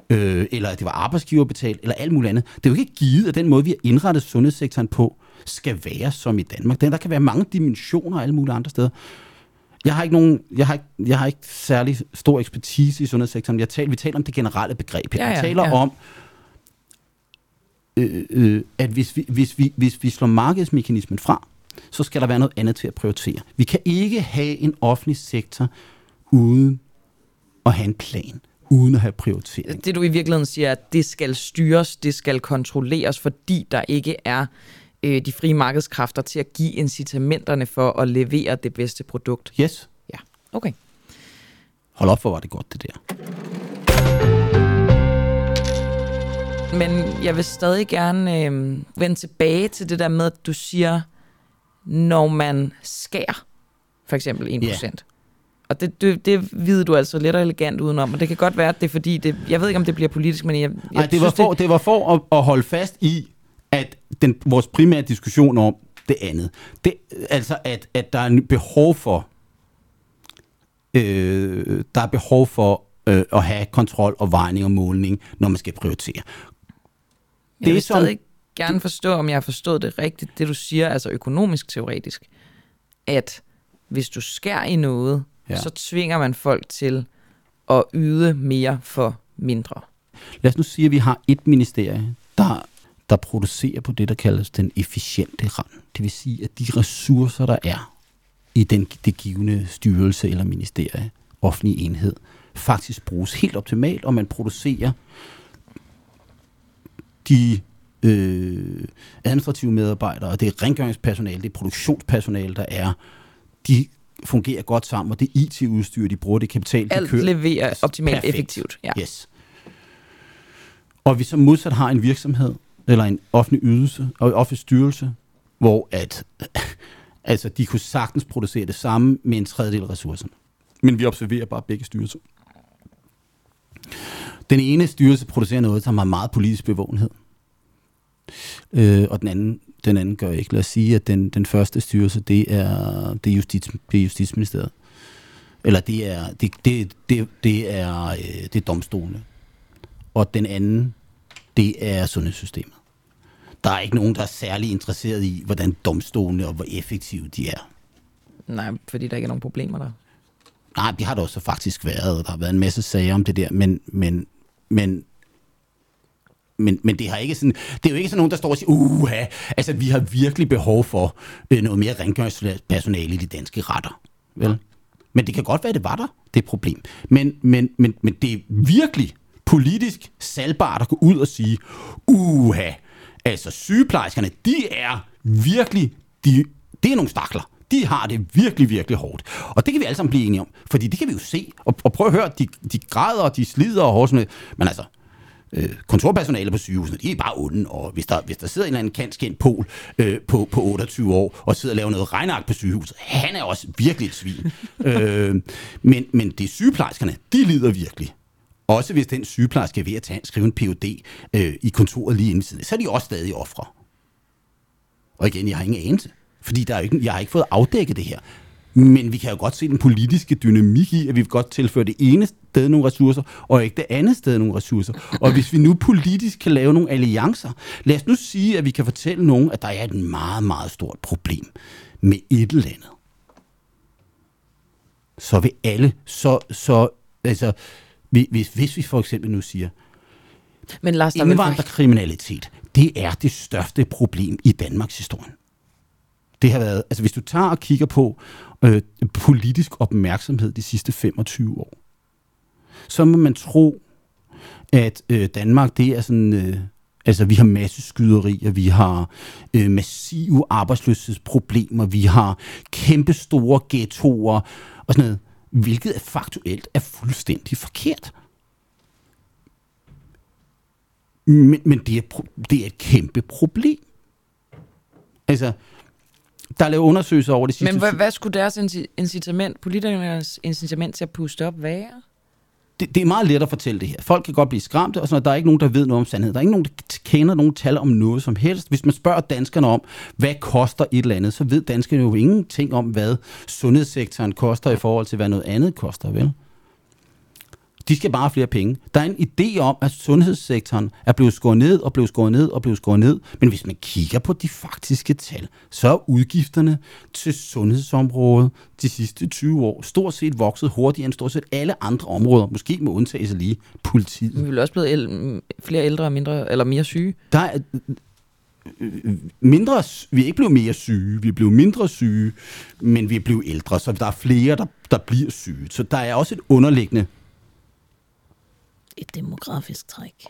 Øh, eller at det var arbejdsgiverbetalt, eller alt muligt andet. Det er jo ikke givet, at den måde, vi har indrettet sundhedssektoren på, skal være som i Danmark. Der kan være mange dimensioner alle mulige andre steder. Jeg har ikke nogen, jeg har ikke, jeg har ikke særlig stor ekspertise i sundhedssektoren. Jeg taler, vi taler om det generelle begreb. her. Ja, Jeg ja, taler ja. om, øh, øh, at hvis vi, hvis, vi, hvis vi slår markedsmekanismen fra, så skal der være noget andet til at prioritere. Vi kan ikke have en offentlig sektor uden at have en plan, uden at have prioritering. Det du i virkeligheden siger, er, at det skal styres, det skal kontrolleres, fordi der ikke er øh, de frie markedskræfter til at give incitamenterne for at levere det bedste produkt. Yes. Ja, okay. Hold op, hvor var det godt, det der. Men jeg vil stadig gerne øh, vende tilbage til det der med, at du siger, når man skærer for eksempel 1%. Ja. Og det, det, det vider du altså lidt og elegant udenom, og det kan godt være, at det er fordi, det, jeg ved ikke, om det bliver politisk, men jeg, jeg Nej, det var for, det var for at, at holde fast i, at den, vores primære diskussion om det andet, det, altså at, at der er en behov for, øh, der er behov for øh, at have kontrol og vejning og målning, når man skal prioritere. Jeg Det er vil som- stadig gerne forstå, om jeg har forstået det rigtigt, det du siger, altså økonomisk teoretisk, at hvis du skærer i noget, ja. så tvinger man folk til at yde mere for mindre. Lad os nu sige, at vi har et ministerie, der, der producerer på det, der kaldes den efficiente rand. Det vil sige, at de ressourcer, der er i den, det givende styrelse eller ministerie, offentlig enhed, faktisk bruges helt optimalt, og man producerer de øh, administrative medarbejdere, og det er rengøringspersonale, det er produktionspersonale, der er, de fungerer godt sammen, og det IT-udstyr, de bruger, det kapital, de Alt kører. leverer optimalt Perfekt. effektivt. Ja. Yes. Og vi så modsat har en virksomhed, eller en offentlig ydelse, og en offentlig styrelse, hvor at, altså, de kunne sagtens producere det samme med en tredjedel af ressourcerne. Men vi observerer bare begge styrelser. Den ene styrelse producerer noget, som har meget politisk bevågenhed. Øh, og den anden, den anden gør ikke. Lad os sige, at den, den første styrelse, det er, det er, justits, det er Justitsministeriet. Eller det er, det, det, det, det er, øh, det er domstolene. Og den anden, det er sundhedssystemet. Der er ikke nogen, der er særlig interesseret i, hvordan domstolene og hvor effektive de er. Nej, fordi der ikke er nogen problemer der. Nej, det har der også faktisk været, og der har været en masse sager om det der, men, men, men, men, men det har ikke sådan, det er jo ikke sådan nogen, der står og siger, uha, altså vi har virkelig behov for øh, noget mere rengøringspersonale i de danske retter. Vel? Men det kan godt være, at det var der, det et problem. Men, men, men, men det er virkelig politisk salgbart at gå ud og sige, uha, altså sygeplejerskerne, de er virkelig, de, det er nogle stakler. De har det virkelig, virkelig hårdt. Og det kan vi alle sammen blive enige om. Fordi det kan vi jo se. Og, og prøv at høre, de, de græder, og de slider og hårdt. Men altså, øh, kontorpersonale på sygehusene, de er bare onde, og hvis der, hvis der sidder en eller anden kantskændt pol øh, på, på 28 år, og sidder og laver noget regnark på sygehuset, han er også virkelig et svin. øh, men, men det er sygeplejerskerne, de lider virkelig. Også hvis den sygeplejerske er ved at tage, skrive en PUD øh, i kontoret lige inden siden, så er de også stadig ofre. Og igen, jeg har ingen anelse, fordi der er ikke, jeg har ikke fået afdækket det her. Men vi kan jo godt se den politiske dynamik i, at vi vil godt tilføre det ene sted nogle ressourcer, og ikke det andet sted nogle ressourcer. Og hvis vi nu politisk kan lave nogle alliancer, lad os nu sige, at vi kan fortælle nogen, at der er et meget, meget stort problem med et eller andet. Så vil alle, så, så altså, hvis, hvis vi for eksempel nu siger, Men Lars, der er. Indvandrerkriminalitet, det er det største problem i Danmarks historie. Det har været, altså hvis du tager og kigger på øh, politisk opmærksomhed de sidste 25 år, så må man tro, at øh, Danmark, det er sådan, øh, altså vi har masse skyderier, vi har øh, massive arbejdsløshedsproblemer, vi har kæmpe store ghettoer og sådan noget, hvilket er faktuelt er fuldstændig forkert. Men, men det, er, det er et kæmpe problem. Altså, der er lavet undersøgelser over det sidste... Men hvad, hvad skulle deres inci- incitament, politikernes incitament til at puste op være? Det, det er meget let at fortælle det her. Folk kan godt blive skræmte, og sådan, der er ikke nogen, der ved noget om sandheden. Der er ikke nogen, der kender nogen tal om noget som helst. Hvis man spørger danskerne om, hvad koster et eller andet, så ved danskerne jo ingenting om, hvad sundhedssektoren koster i forhold til, hvad noget andet koster, vel? De skal bare have flere penge. Der er en idé om, at sundhedssektoren er blevet skåret ned og blevet skåret ned og blevet skåret ned. Men hvis man kigger på de faktiske tal, så er udgifterne til sundhedsområdet de sidste 20 år stort set vokset hurtigere end stort set alle andre områder. Måske med undtagelse lige politiet. Vi er også blevet el- flere ældre og mindre, eller mere syge. Der er mindre, vi er ikke blevet mere syge, vi er blevet mindre syge, men vi er blevet ældre, så der er flere, der, der bliver syge. Så der er også et underliggende Et demografisk træk.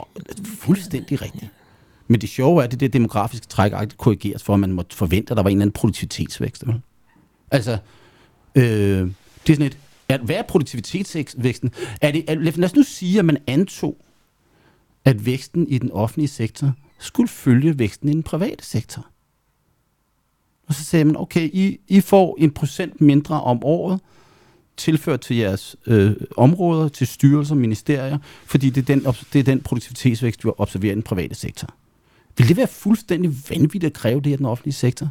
Fuldstændig rigtigt. Men det sjove er, at det der demografiske træk korrigeres for, at man måtte forvente, at der var en eller anden produktivitetsvækst. Vel? Altså, øh, det er sådan et, at, hvad er produktivitetsvæksten? Er det, er, lad os nu sige, at man antog, at væksten i den offentlige sektor skulle følge væksten i den private sektor. Og så sagde man, okay, I, I får en procent mindre om året, tilført til jeres øh, områder, til styrelser og ministerier, fordi det er, den, det er den produktivitetsvækst, du observerer i den private sektor. Vil det være fuldstændig vanvittigt at kræve det af den offentlige sektor?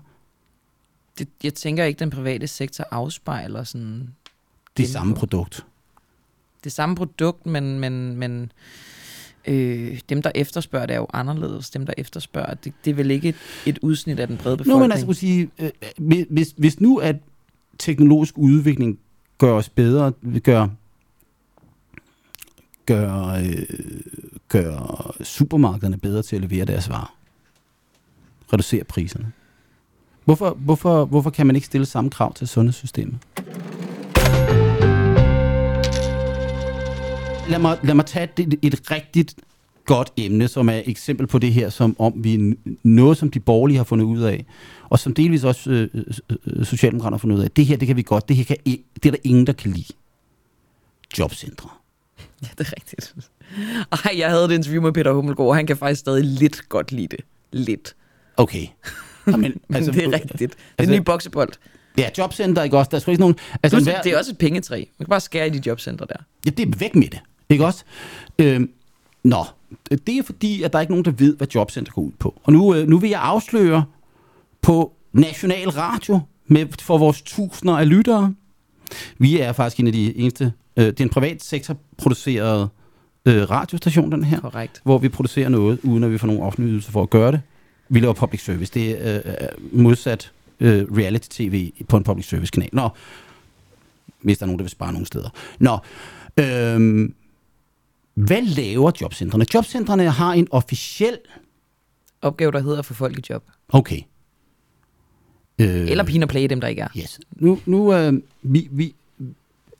Det, jeg tænker ikke, den private sektor afspejler sådan Det er samme produkt. det samme produkt, men, men, men øh, dem, der efterspørger det, er jo anderledes. Dem, der efterspørger, det, det er vel ikke et, et udsnit af den brede Nu befolkning. men altså, sige, øh, hvis- hvis, hvis nu at teknologisk udvikling gør os bedre, gør, gør, øh, gør supermarkederne bedre til at levere deres varer, reducere priserne. Hvorfor, hvorfor, hvorfor kan man ikke stille samme krav til sundhedssystemet? Lad mig, lad mig tage et, et rigtigt godt emne, som er et eksempel på det her, som om vi noget, som de borgerlige har fundet ud af, og som delvis også øh, øh, øh, Socialdemokraterne fundet ud af. Det her, det kan vi godt. Det her kan, det er der ingen, der kan lide. Jobcentre. Ja, det er rigtigt. Ej, jeg havde et interview med Peter Hummelgaard, og han kan faktisk stadig lidt godt lide det. Lidt. Okay. Jamen, Men altså, det er rigtigt. Det er altså- en ny boksebold. Ja, jobcenter, ikke også? Der er sgu ikke nogen... Altså, Plus, hver- det er også et pengetræ. Man kan bare skære i de jobcentre der. Ja, det er væk med det. Ikke også? Øhm, nå, det er fordi, at der er ikke nogen, der ved, hvad jobcenter går ud på. Og nu, øh, nu vil jeg afsløre på National Radio med, for vores tusinder af lyttere. Vi er faktisk en af de eneste... Øh, det er en privat sektor produceret øh, radiostation, den her. Korrekt. hvor vi producerer noget, uden at vi får nogen offentlige ydelser for at gøre det. Vi laver public service. Det er øh, modsat øh, reality-tv på en public service-kanal. Nå, hvis der er nogen, der vil spare nogle steder. Nå, øh, hvad laver jobcentrene? Jobcentrene har en officiel... Opgave, der hedder at få folk i job. Okay. Øh, Eller pine og plage dem, der ikke er. Yes. Nu, nu øh, vi, vi,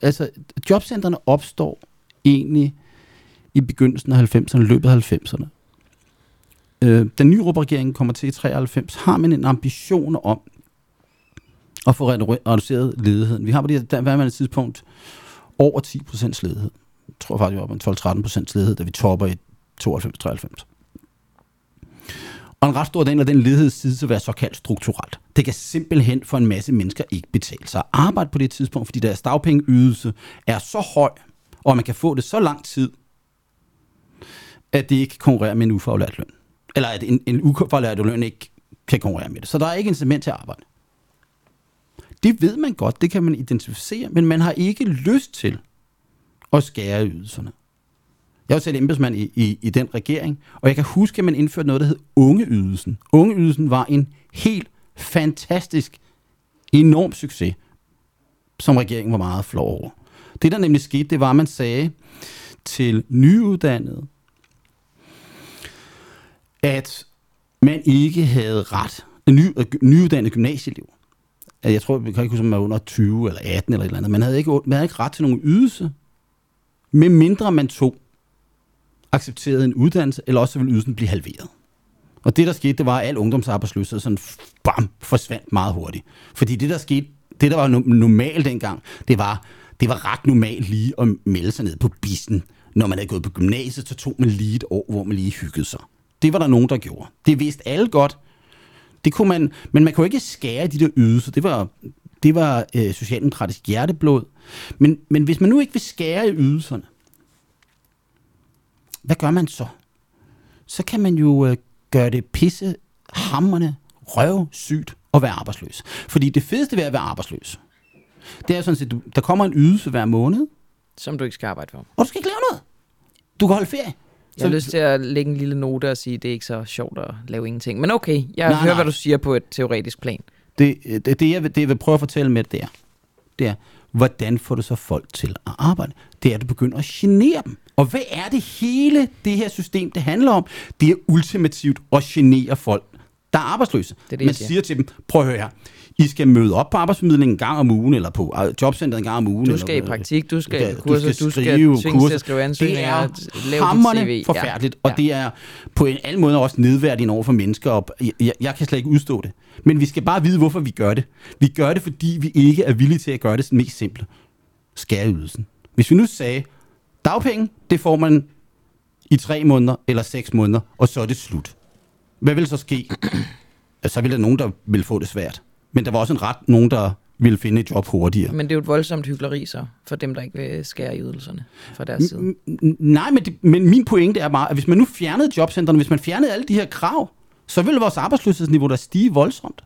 altså, jobcentrene opstår egentlig i begyndelsen af 90'erne, løbet af 90'erne. Øh, den nye regering kommer til i 93, har man en ambition om at få redu- reduceret ledigheden. Vi har på det der hvad tidspunkt over 10 procents ledighed. Jeg tror faktisk, vi var på en 12-13 procents ledighed, da vi topper i 92-93. Og en ret stor del af den ledighed siges at være såkaldt strukturelt. Det kan simpelthen for en masse mennesker ikke betale sig at arbejde på det tidspunkt, fordi deres dagpengeydelse er så høj, og man kan få det så lang tid, at det ikke kan konkurrere med en ufaglært løn. Eller at en, en ufaglært løn ikke kan konkurrere med det. Så der er ikke incitament til at arbejde. Det ved man godt, det kan man identificere, men man har ikke lyst til at skære ydelserne. Jeg var selv embedsmand i, i, i den regering, og jeg kan huske, at man indførte noget, der hed Ungeydelsen. Ungeydelsen var en helt fantastisk, enorm succes, som regeringen var meget flov over. Det, der nemlig skete, det var, at man sagde til nyuddannede, at man ikke havde ret, en ny, nyuddannede gymnasieelev, at jeg tror, vi kan ikke huske, om man var under 20 eller 18 eller et eller andet, man havde ikke, man havde ikke ret til nogen ydelse, medmindre man tog accepterede en uddannelse, eller også ville ydelsen blive halveret. Og det, der skete, det var, at al ungdomsarbejdsløshed sådan bam, forsvandt meget hurtigt. Fordi det, der skete, det, der var no- normalt dengang, det var, det var ret normalt lige at melde sig ned på bissen. Når man havde gået på gymnasiet, så tog man lige et år, hvor man lige hyggede sig. Det var der nogen, der gjorde. Det vidste alle godt. Det kunne man, men man kunne ikke skære i de der ydelser. Det var, det var øh, socialdemokratisk hjerteblod. Men, men hvis man nu ikke vil skære i ydelserne, hvad gør man så? Så kan man jo øh, gøre det pisse hammerne røvsygt at være arbejdsløs. Fordi det fedeste ved at være arbejdsløs, det er sådan set, der kommer en ydelse hver måned, Som du ikke skal arbejde for. og du skal ikke lave noget. Du kan holde ferie. Jeg har lyst til at lægge en lille note og sige, at det er ikke så sjovt at lave ingenting. Men okay, jeg Nej, hører, nej. hvad du siger på et teoretisk plan. Det, det, det, jeg, vil- det, jeg vil prøve at fortælle med det er, det er, hvordan får du så folk til at arbejde? Det er, at du begynder at genere dem. Og hvad er det hele det her system, det handler om? Det er ultimativt at genere folk, der er arbejdsløse. Det er det, Man siger. siger til dem, prøv at høre her, I skal møde op på arbejdsformidlingen en gang om ugen, eller på øh, jobcenteret en gang om ugen. Du eller, skal i praktik, du skal Ja, kurser, du skal tvinges til at skrive ansøgninger, det at er CV. forfærdeligt, Ja. og det er på en anden måde også nedværdigende over for mennesker. Og jeg, jeg, jeg kan slet ikke udstå det. Men vi skal bare vide, hvorfor vi gør det. Vi gør det, fordi vi ikke er villige til at gøre det mest simple. Skæreydelsen. Hvis vi nu sagde, dagpenge, det får man i tre måneder eller seks måneder, og så er det slut. Hvad vil så ske? Ja, så vil der nogen, der vil få det svært. Men der var også en ret nogen, der ville finde et job hurtigere. Men det er jo et voldsomt hyggeleri så, for dem, der ikke vil skære i ydelserne fra deres side. Nej, men, det, men min pointe er bare, at hvis man nu fjernede jobcentrene, hvis man fjernede alle de her krav, så ville vores arbejdsløshedsniveau der stige voldsomt.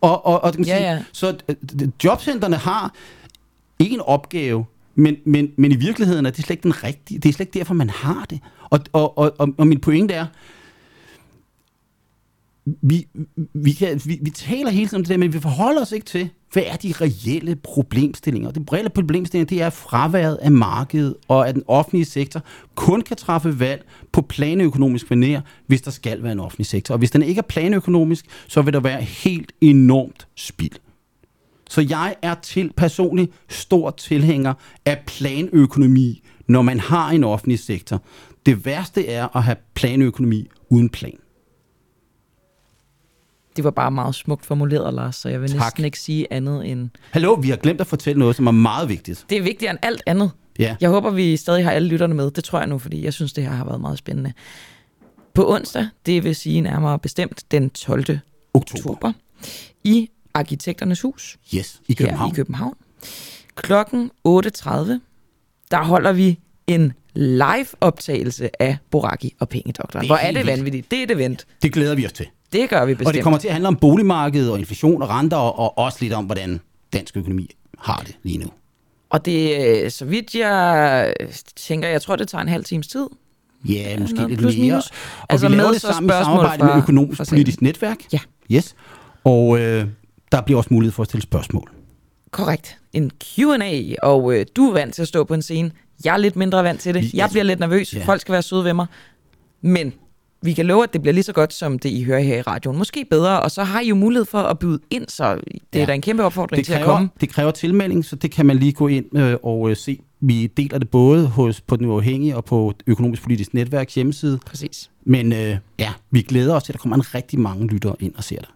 Og, og, og kan Ja, sige, ja. Så øh, jobcentrene har en opgave, men, men, men i virkeligheden er det slet ikke den rigtige. Det er slet ikke derfor, man har det. Og, og, og, og, og min pointe er, vi, vi, kan, vi, vi taler hele tiden om det der, men vi forholder os ikke til, hvad er de reelle problemstillinger. De reelle problemstillinger, det er fraværet af markedet, og at den offentlige sektor kun kan træffe valg på planøkonomisk manér, hvis der skal være en offentlig sektor. Og hvis den ikke er planøkonomisk, så vil der være helt enormt spild. Så jeg er til personligt stor tilhænger af planøkonomi, når man har en offentlig sektor. Det værste er at have planøkonomi uden plan. Det var bare meget smukt formuleret, Lars, så jeg vil Tak. næsten ikke sige andet end... Hallo, vi har glemt at fortælle noget, som er meget vigtigt. Det er vigtigere end alt andet. Ja. Jeg håber, vi stadig har alle lytterne med. Det tror jeg nu, fordi jeg synes, det her har været meget spændende. På onsdag, det vil sige nærmere bestemt den 12. Oktober. oktober, i Arkitekternes Hus Yes, i København. her i København. Klokken 8.30, der holder vi en live-optagelse af Boraki og Pengedoktoren. Det Hvor er det vanvittigt. Det er et event. Det glæder vi os til. Det gør vi Og bestemt. det kommer til at handle om boligmarkedet og inflation og renter, og, og også lidt om, hvordan dansk økonomi har det lige nu. Og det, øh, så vidt jeg tænker, jeg tror, det tager en halv times tid. Ja, måske noget lidt mere. minus. Og Altså vi laver med det sammen i samarbejde fra- med Økonomisk Politisk Netværk. Ja. Yes. Og øh, der bliver også mulighed for at stille spørgsmål. Korrekt. En Q&A, og øh, du er vant til at stå på en scene. Jeg er lidt mindre vant til det. Jeg bliver lidt nervøs. Ja. Folk skal være søde ved mig. Men vi kan love, at det bliver lige så godt, som det I hører her i radioen. Måske bedre, og så har I jo mulighed for at byde ind, så det er Ja. da en kæmpe opfordring Det til at kræver, komme. det kræver tilmelding, så det kan man lige gå ind øh, og øh, se. Vi deler det både hos, på Den Uafhængige og på Økonomisk Politisk Netværks hjemmeside. Præcis. Men øh, ja, vi glæder os til, at der kommer en rigtig mange lyttere ind og ser det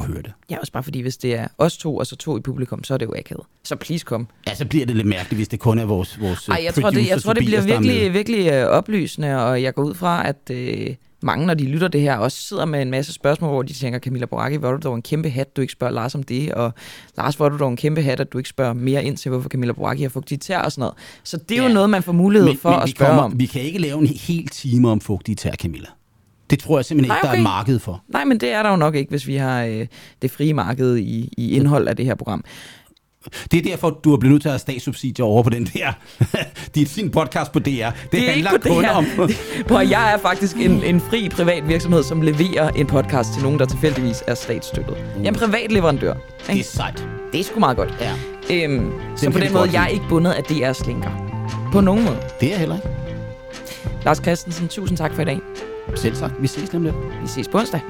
og hører det. Ja, også bare fordi, hvis det er os to, og så to i publikum, så er det jo akavet. Så please kom. Ja, så bliver det lidt mærkeligt, hvis det kun er vores, vores Ej, jeg tror, det, jeg tror, det bliver er virkelig, virkelig øh, oplysende, og jeg går ud fra, at øh, mange, når de lytter det her, også sidder med en masse spørgsmål, hvor de tænker, Camilla Boracchi, hvor er du dog en kæmpe hat, du ikke spørger Lars om det, og Lars, hvor er du dog en kæmpe hat, at du ikke spørger mere ind til, hvorfor Camilla Boracchi har fugtige tær og sådan noget. Så det er Ja. jo noget, man får mulighed men, for men at spørge kommer, om. Vi kan ikke lave en hel time om fugtige tær, Camilla. Det tror jeg simpelthen Nej, ikke, der er et marked for. Nej, men det er der jo nok ikke, hvis vi har øh, det frie marked i, i indhold af det her program. Det er derfor, du har blevet nødt til at have statssubsidier over på den der. det er sin podcast på DR. Det, Det er handler ikke på kun om... Prøv, jeg er faktisk en, en fri privat virksomhed, som leverer en podcast til nogen, der tilfældigvis er statsstøttet. Jeg er en privat leverandør. det er Ikke? sejt. Det er sgu meget godt. Ja, Øhm, så på den måde, jeg er ikke bundet af DR's linker. På nogen måde. det er heller ikke. Lars Christensen, tusind tak for i dag. Selv tak. Vi ses nemlig. Vi ses på onsdag.